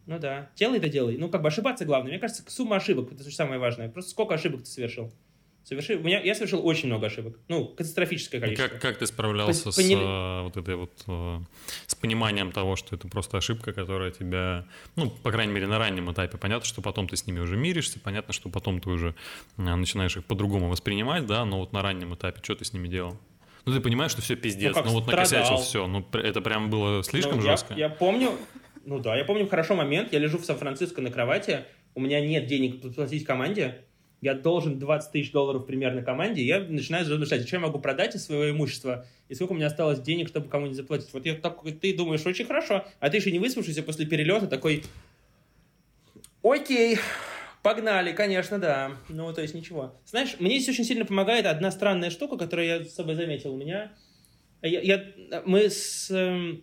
Ну да. Делай это делай. Ну, как бы ошибаться главное. Мне кажется, сумма ошибок, это самое важное. Просто сколько ошибок ты совершил. Совершил, у меня, я совершил очень много ошибок. Ну, катастрофическое количество. Как, как ты справлялся По, с поним... э, вот этой вот э, с пониманием того, что это просто ошибка, которая тебя, ну, по крайней мере, на раннем этапе понятно, что потом ты с ними уже миришься, понятно, что потом ты уже э, начинаешь их по-другому воспринимать, да, но вот на раннем этапе что ты с ними делал? Ну, ты понимаешь, что все пиздец, ну, ну вот накосячил все, ну, это прям было слишком ну, жестко. Я, я помню, ну да, я помню хорошо момент, я лежу в Сан-Франциско на кровати, у меня нет денег платить команде, я должен 20 тысяч долларов примерно команде, я начинаю размышлять, что я могу продать из своего имущества, и сколько у меня осталось денег, чтобы кому-нибудь заплатить. Вот я так, ты думаешь, очень хорошо, а ты еще не выспавшийся после перелета такой, окей, погнали, конечно, да. Ну, то есть ничего. Знаешь, мне здесь очень сильно помогает одна странная штука, которую я с собой заметил. У меня, я, я мы с, э,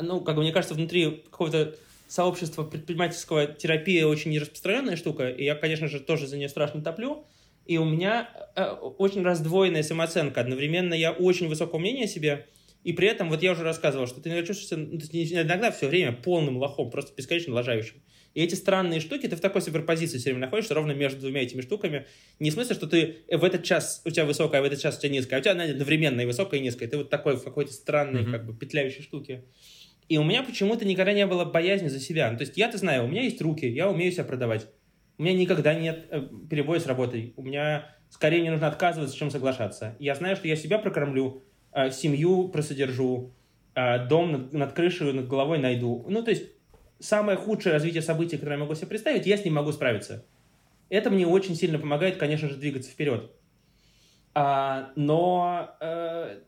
ну, как бы мне кажется, внутри какого-то сообщество предпринимательского терапия очень распространенная штука, и я, конечно же, тоже за нее страшно топлю. И у меня э, очень раздвоенная самооценка. Одновременно я очень высокого мнения о себе, и при этом, вот я уже рассказывал, что ты иногда чувствуешься, ну, иногда все время полным лохом, просто бесконечно лажающим. И эти странные штуки, ты в такой суперпозиции все время находишься, ровно между двумя этими штуками. Не в смысле, что ты в этот час у тебя высокая, а в этот час у тебя низкая, а у тебя одновременно и высокая, и низкая. Ты вот такой в какой-то странной, mm-hmm. как бы, петляющей штуке. И у меня почему-то никогда не было боязни за себя. Ну, то есть я-то знаю, у меня есть руки, я умею себя продавать. У меня никогда нет э, перебоя с работой. У меня скорее не нужно отказываться, чем соглашаться. Я знаю, что я себя прокормлю, э, семью просодержу, э, дом над, над крышей, над головой найду. Ну, то есть самое худшее развитие событий, которое я могу себе представить, я с ним могу справиться. Это мне очень сильно помогает, конечно же, двигаться вперед. А, но э,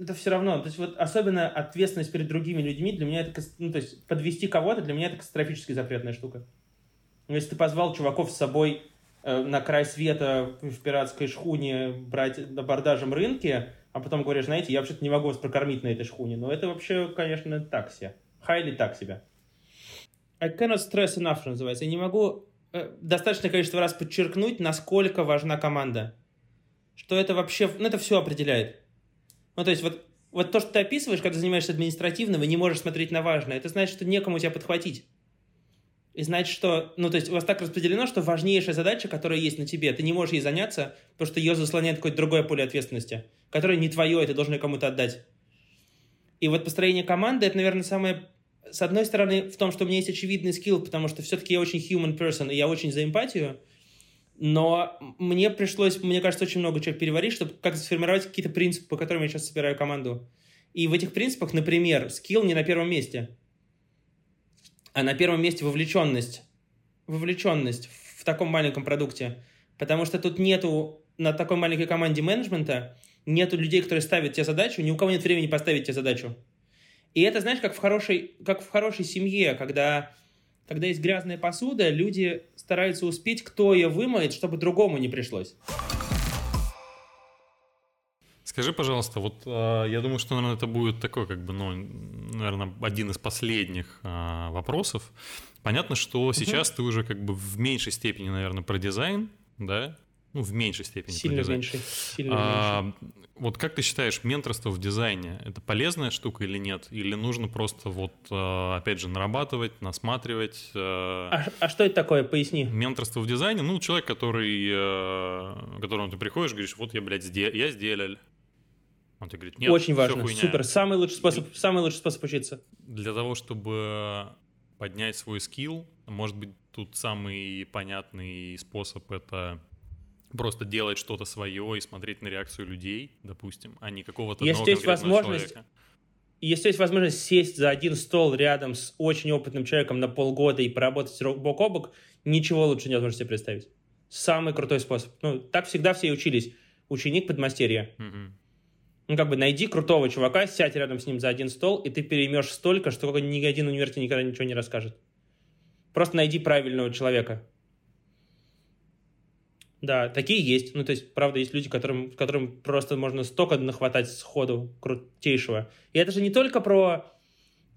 это все равно, то есть вот особенно ответственность перед другими людьми для меня это, ну, то есть подвести кого-то для меня это катастрофически запретная штука. Ну, если ты позвал чуваков с собой э, на край света в пиратской шхуне брать на бордажем рынке, а потом говоришь, знаете, я вообще-то не могу вас прокормить на этой шхуне, но это вообще, конечно, так себе. Хайли так себя. I cannot stress enough, что называется. Я не могу э, достаточное количество раз подчеркнуть, насколько важна команда. Что это вообще, ну, это все определяет. Ну, то есть вот, вот то, что ты описываешь, когда занимаешься административным и не можешь смотреть на важное, это значит, что некому тебя подхватить. И значит, что, ну, то есть у вас так распределено, что важнейшая задача, которая есть на тебе, ты не можешь ей заняться, потому что ее заслоняет какое-то другое поле ответственности, которое не твое, и ты должен кому-то отдать. И вот построение команды, это, наверное, самое... С одной стороны, в том, что у меня есть очевидный скилл, потому что все-таки я очень human person, и я очень за эмпатию, но мне пришлось, мне кажется, очень много чего переварить, чтобы как сформировать какие-то принципы, по которым я сейчас собираю команду. И в этих принципах, например, скилл не на первом месте, а на первом месте вовлеченность. Вовлеченность в таком маленьком продукте. Потому что тут нету на такой маленькой команде менеджмента, нету людей, которые ставят тебе задачу, ни у кого нет времени поставить тебе задачу. И это, знаешь, как в хорошей, как в хорошей семье, когда, когда есть грязная посуда, люди стараются успеть, кто ее вымоет, чтобы другому не пришлось. Скажи, пожалуйста, вот э, я думаю, что, наверное, это будет такой, как бы, ну, наверное, один из последних э, вопросов. Понятно, что сейчас ты уже как бы в меньшей степени, наверное, про дизайн, да? Ну, в меньшей степени Сильно меньше. Сильно а, меньше. Вот как ты считаешь, менторство в дизайне это полезная штука или нет? Или нужно просто вот, э, опять же, нарабатывать, насматривать? Э, а, а что это такое? Поясни. Менторство в дизайне, ну, человек, который, э, к которому ты приходишь, говоришь, вот я, блядь, сделал, я сделал, он тебе говорит, нет, Очень важно, хуйня. супер, самый лучший способ, самый лучший способ учиться. Для того, чтобы поднять свой скилл, может быть, тут самый понятный способ это просто делать что-то свое и смотреть на реакцию людей, допустим, а не какого-то Если есть возможность, человека. Если есть возможность сесть за один стол рядом с очень опытным человеком на полгода и поработать бок о бок, ничего лучше невозможно себе представить. Самый крутой способ. Ну, так всегда все и учились. Ученик подмастерья. Угу ну, как бы найди крутого чувака, сядь рядом с ним за один стол, и ты переймешь столько, что ни один университет никогда ничего не расскажет. Просто найди правильного человека. Да, такие есть. Ну, то есть, правда, есть люди, которым, которым просто можно столько нахватать сходу крутейшего. И это же не только про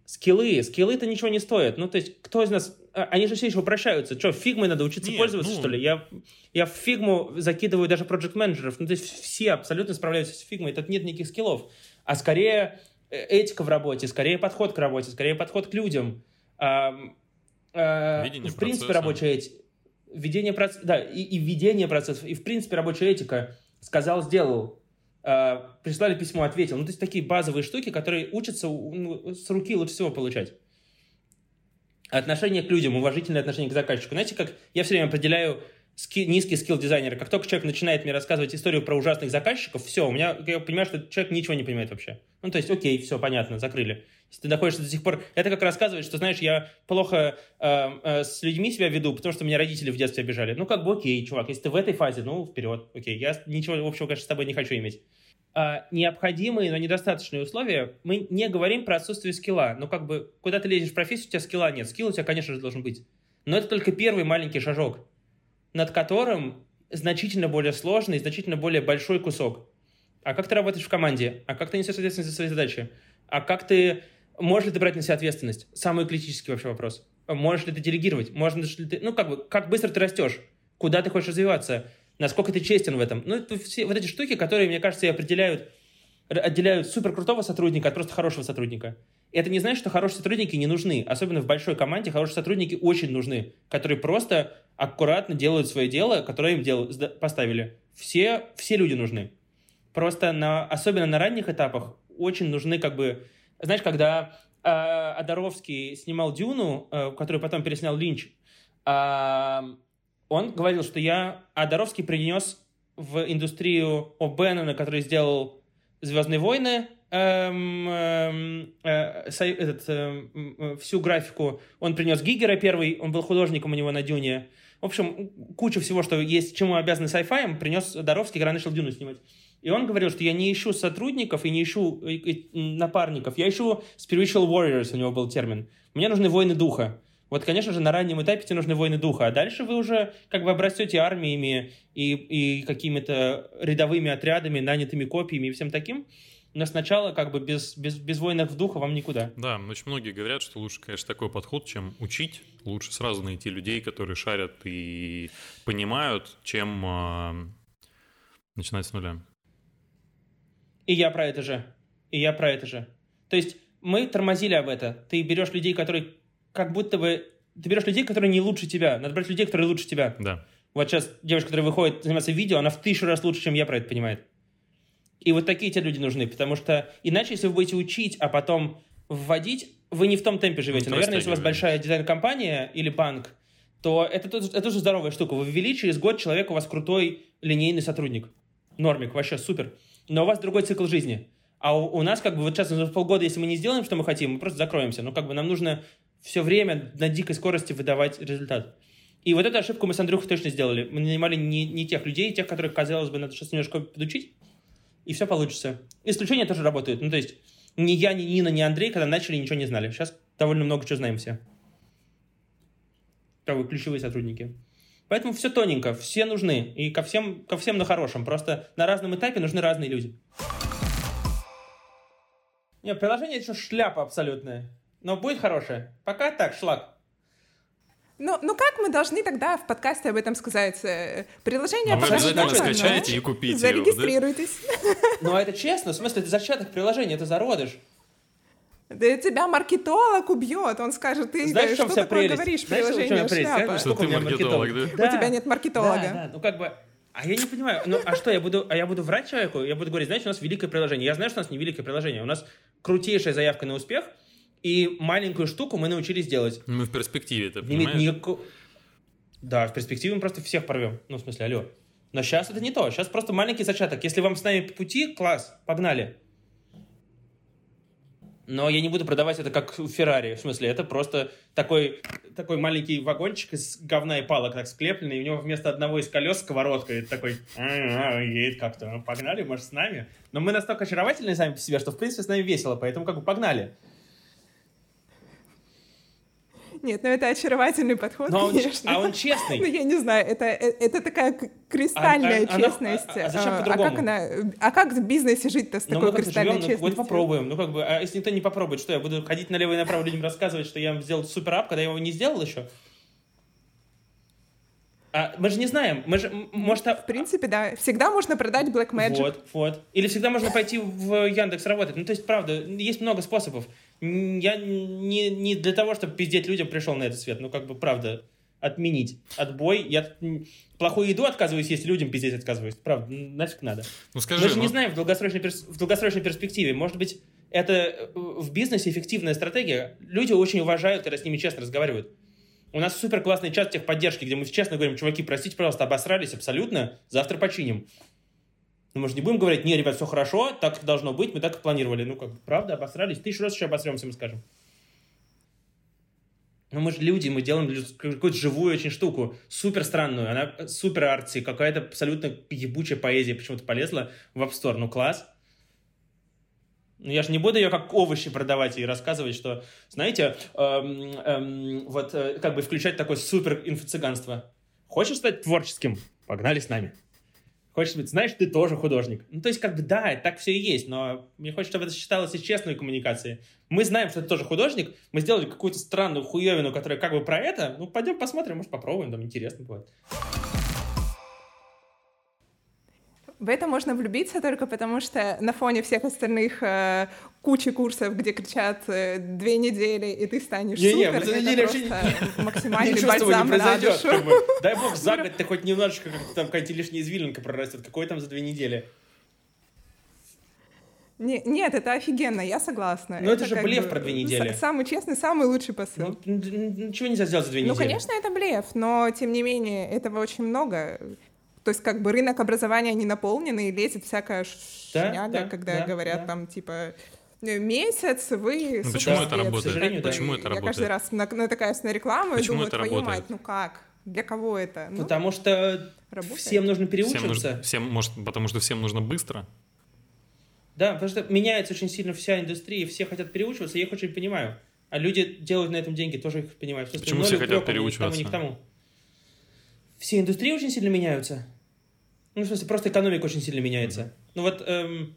скиллы. Скиллы-то ничего не стоят. Ну, то есть, кто из нас... А, они же все еще упрощаются. Что, фигмой надо учиться Нет, пользоваться, ну... что ли? Я, я в фигму закидываю даже проект менеджеров Ну, то есть, все абсолютно справляются с фигмой. Тут нет никаких скиллов. А скорее э, этика в работе, скорее подход к работе, скорее подход к людям. А, а, в принципе, процесса. рабочая этика. Ведение процесса, да, и, и введение процессов, и, в принципе, рабочая этика. Сказал, сделал э, прислали письмо, ответил. Ну, то есть такие базовые штуки, которые учатся ну, с руки лучше всего получать. Отношение к людям, уважительное отношение к заказчику. Знаете, как я все время определяю ски, низкий скилл дизайнера. Как только человек начинает мне рассказывать историю про ужасных заказчиков, все, у меня, я понимаю, что человек ничего не понимает вообще. Ну, то есть, окей, все, понятно, закрыли. Если ты находишься до сих пор... Это как рассказывать, что, знаешь, я плохо э, э, с людьми себя веду, потому что меня родители в детстве обижали. Ну, как бы окей, чувак, если ты в этой фазе, ну, вперед, окей. Я ничего общего, конечно, с тобой не хочу иметь. А, необходимые, но недостаточные условия, мы не говорим про отсутствие скилла. Ну, как бы, куда ты лезешь в профессию, у тебя скилла нет. Скилл у тебя, конечно же, должен быть. Но это только первый маленький шажок, над которым значительно более сложный, значительно более большой кусок. А как ты работаешь в команде? А как ты несешь ответственность за свои задачи? А как ты... Можешь ли ты брать на себя ответственность? Самый критический вообще вопрос. Можешь ли ты делегировать? Можно ли ты... Ну, как бы, как быстро ты растешь? Куда ты хочешь развиваться? Насколько ты честен в этом? Ну, это все вот эти штуки, которые, мне кажется, и определяют, отделяют супер крутого сотрудника от просто хорошего сотрудника. Это не значит, что хорошие сотрудники не нужны. Особенно в большой команде хорошие сотрудники очень нужны, которые просто аккуратно делают свое дело, которое им дел... поставили. Все, все люди нужны. Просто на, особенно на ранних этапах очень нужны как бы... Знаешь, когда э, Одаровский снимал «Дюну», э, которую потом переснял Линч, э, он говорил, что я... А Доровский принес в индустрию О'Беннона, который сделал «Звездные войны», этот, э, всю графику. Он принес Гигера первый, он был художником у него на Дюне. В общем, куча всего, что есть, чему обязаны sci-fi, принес Доровский, когда начал Дюну снимать. И он говорил, что я не ищу сотрудников и не ищу э, напарников, я ищу spiritual warriors, у него был термин. Мне нужны воины духа. Вот, конечно же, на раннем этапе тебе нужны воины духа, а дальше вы уже как бы обрастете армиями и, и какими-то рядовыми отрядами, нанятыми копиями и всем таким. Но сначала как бы без, без, без воинов духа вам никуда. Да, очень многие говорят, что лучше, конечно, такой подход, чем учить. Лучше сразу найти людей, которые шарят и понимают, чем э, начинать с нуля. И я про это же. И я про это же. То есть мы тормозили об это. Ты берешь людей, которые как будто бы ты берешь людей, которые не лучше тебя. Надо брать людей, которые лучше тебя. Да. Вот сейчас девушка, которая выходит заниматься видео, она в тысячу раз лучше, чем я про это понимает. И вот такие тебе люди нужны, потому что иначе, если вы будете учить, а потом вводить, вы не в том темпе живете. Ну, Наверное, если у вас большая дизайн-компания или банк, то это, это, уже здоровая штука. Вы ввели, через год человек у вас крутой линейный сотрудник. Нормик, вообще супер. Но у вас другой цикл жизни. А у, у нас как бы вот сейчас за полгода, если мы не сделаем, что мы хотим, мы просто закроемся. Но как бы нам нужно все время на дикой скорости выдавать результат. И вот эту ошибку мы с Андрюхой точно сделали. Мы нанимали не, не тех людей, тех, которых, казалось бы, надо сейчас немножко подучить, и все получится. Исключения тоже работают. Ну, то есть, Ни я, ни Нина, ни Андрей, когда начали, ничего не знали. Сейчас довольно много чего знаем все. Как ключевые сотрудники. Поэтому все тоненько, все нужны. И ко всем, ко всем на хорошем. Просто на разном этапе нужны разные люди. Нет, приложение это шляпа абсолютная. Но будет хорошее. Пока так, шлак. Ну, ну как мы должны тогда в подкасте об этом сказать? Э, приложение... Но вы обязательно скачаете и купите Зарегистрируйтесь. Его, да? Ну, это честно. В смысле, это зачаток приложения, это зародыш. Да тебя маркетолог убьет, он скажет, ты Знаешь, что такое прелесть? говоришь, Знаешь, приложение шляпа. Что ты маркетолог, да? да? У тебя нет маркетолога. Да, да, ну как бы... А я не понимаю, ну а что, я буду, а я буду врать человеку? Я буду говорить, знаете, у нас великое приложение. Я знаю, что у нас не великое приложение. У нас крутейшая заявка на успех, и маленькую штуку мы научились делать. Мы в перспективе это, понимаешь? Никакого... Да, в перспективе мы просто всех порвем. Ну, в смысле, алло. Но сейчас это не то. Сейчас просто маленький зачаток. Если вам с нами по пути, класс, погнали. Но я не буду продавать это как Феррари. В смысле, это просто такой, такой маленький вагончик из говна и палок так склепленный, и у него вместо одного из колес сковородка. И такой, «А, едет как-то. Ну, погнали, может, с нами. Но мы настолько очаровательные сами по себе, что, в принципе, с нами весело, поэтому как бы погнали. Нет, ну это очаровательный подход, Но конечно. Он, а он честный. Ну, я не знаю, это, э, это такая кристальная а, а, честность. Она, а, а зачем а, по-другому? А как, она, а как в бизнесе жить-то с ну, такой кристальной живем, честностью? Ну, вот попробуем. Ну, как бы, а если никто не попробует, что я буду ходить налево и направо людям рассказывать, что я сделал супер ап, когда я его не сделал еще? А, мы же не знаем, мы же, может... В принципе, да. Всегда можно продать Black Magic. Вот, вот. Или всегда можно пойти в Яндекс работать. Ну, то есть, правда, есть много способов. Я не, не для того, чтобы пиздеть людям пришел на этот свет. Ну, как бы, правда, отменить отбой. Я плохую еду отказываюсь есть, людям пиздеть отказываюсь. Правда, нафиг надо. Ну, скажи, Мы же ну... не знаем в долгосрочной, перс... в долгосрочной перспективе. Может быть, это э, в бизнесе эффективная стратегия. Люди очень уважают, когда с ними честно разговаривают. У нас супер классный чат техподдержки, где мы честно говорим, чуваки, простите, пожалуйста, обосрались абсолютно, завтра починим. Но мы же не будем говорить, не, ребят, все хорошо, так должно быть, мы так и планировали. Ну, как бы, правда, обосрались, тысячу раз еще обосремся, мы скажем. Но мы же люди, мы делаем какую-то живую очень штуку, супер странную, она супер арти, какая-то абсолютно ебучая поэзия почему-то полезла в App Store, ну класс. Ну, я же не буду ее как овощи продавать и рассказывать, что, знаете, эм, эм, вот э, как бы включать такое супер инфо-цыганство. Хочешь стать творческим? Погнали с нами. Хочешь быть, знаешь, ты тоже художник. Ну, то есть, как бы, да, так все и есть, но мне хочется, чтобы это считалось и честной коммуникацией. Мы знаем, что ты тоже художник, мы сделали какую-то странную хуевину, которая как бы про это, ну, пойдем посмотрим, может, попробуем, там интересно будет. В это можно влюбиться только потому, что на фоне всех остальных э, кучи курсов, где кричат э, две недели, и ты станешь не, супер, не, за неделю это просто максимальный бальзам не душу. Как бы. Дай бог за год ты хоть немножечко как там какая-то лишняя извилинка прорастет. Какой там за две недели? Не, нет, это офигенно, я согласна. Но это, это же блеф бы, про две недели. Самый честный, самый лучший посыл. Ну, ничего нельзя сделать за две ну, недели. Ну, конечно, это блеф, но тем не менее этого очень много. То есть как бы рынок образования не наполнен, и лезет всякая да, шняга, да, когда да, говорят да. там типа «Э, месяц, вы... Ну, почему это работает? Как бы, почему это я работает? каждый раз натыкаюсь на рекламу почему и думаю, это твою работает? мать, ну как? Для кого это? Ну, потому что работает. всем нужно переучиваться. Всем, нужно, всем, может, потому что всем нужно быстро? Да, потому что меняется очень сильно вся индустрия, все хотят переучиваться, я их очень понимаю. А люди делают на этом деньги, тоже их понимаю. Почему все хотят переучиваться? К тому, ни к тому. Все индустрии очень сильно меняются. Ну, в смысле, просто экономика очень сильно меняется. Ну вот, эм,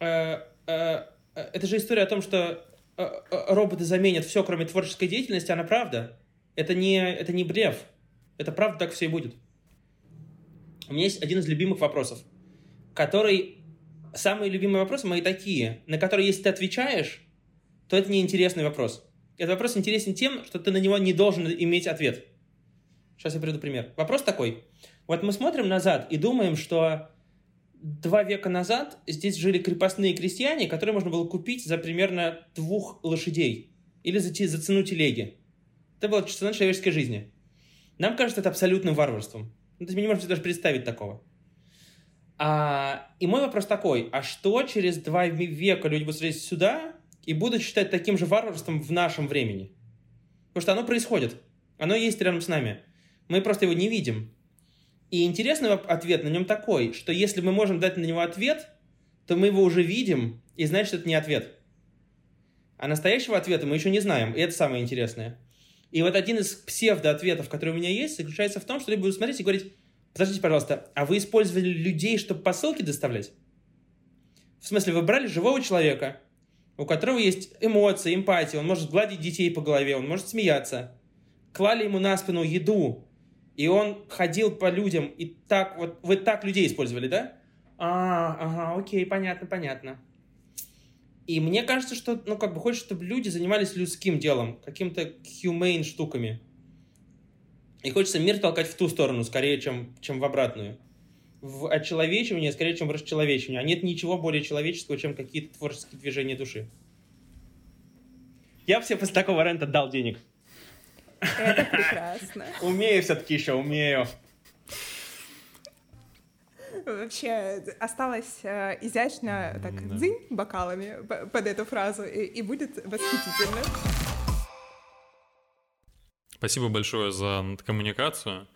э, э, э, это же история о том, что э, э, роботы заменят все, кроме творческой деятельности, она правда. Это не, это не брев. Это правда так все и будет. У меня есть один из любимых вопросов, который... Самые любимые вопросы мои такие, на которые, если ты отвечаешь, то это неинтересный вопрос. Этот вопрос интересен тем, что ты на него не должен иметь ответ. Сейчас я приведу пример. Вопрос такой. Вот мы смотрим назад и думаем, что два века назад здесь жили крепостные крестьяне, которые можно было купить за примерно двух лошадей или за, за цену телеги. Это была цена человеческой жизни. Нам кажется это абсолютным варварством. Ну, то есть мы не можем себе даже представить такого. А, и мой вопрос такой, а что через два века люди будут смотреть сюда и будут считать таким же варварством в нашем времени? Потому что оно происходит. Оно есть рядом с нами. Мы просто его не видим. И интересный ответ на нем такой, что если мы можем дать на него ответ, то мы его уже видим, и значит, это не ответ. А настоящего ответа мы еще не знаем, и это самое интересное. И вот один из псевдо-ответов, который у меня есть, заключается в том, что люди будут смотреть и говорить, подождите, пожалуйста, а вы использовали людей, чтобы посылки доставлять? В смысле, вы брали живого человека, у которого есть эмоции, эмпатия, он может гладить детей по голове, он может смеяться. Клали ему на спину еду, и он ходил по людям, и так вот, вы так людей использовали, да? А, ага, окей, понятно, понятно. И мне кажется, что, ну, как бы хочется, чтобы люди занимались людским делом, каким-то humane штуками. И хочется мир толкать в ту сторону, скорее, чем, чем в обратную. В очеловечивание, скорее, чем в расчеловечивание. А нет ничего более человеческого, чем какие-то творческие движения души. Я бы себе после такого рента дал денег. Это прекрасно. Умею все-таки еще, умею. Вообще осталось э, изящно так да. дзынь бокалами под эту фразу, и, и будет восхитительно. Спасибо большое за коммуникацию.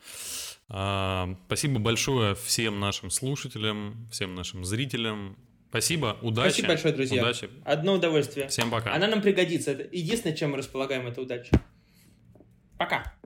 А, спасибо большое всем нашим слушателям, всем нашим зрителям. Спасибо, удачи. Спасибо большое, друзья. Удачи. Одно удовольствие. Всем пока. Она нам пригодится. Это единственное, чем мы располагаем, это удача. Пока.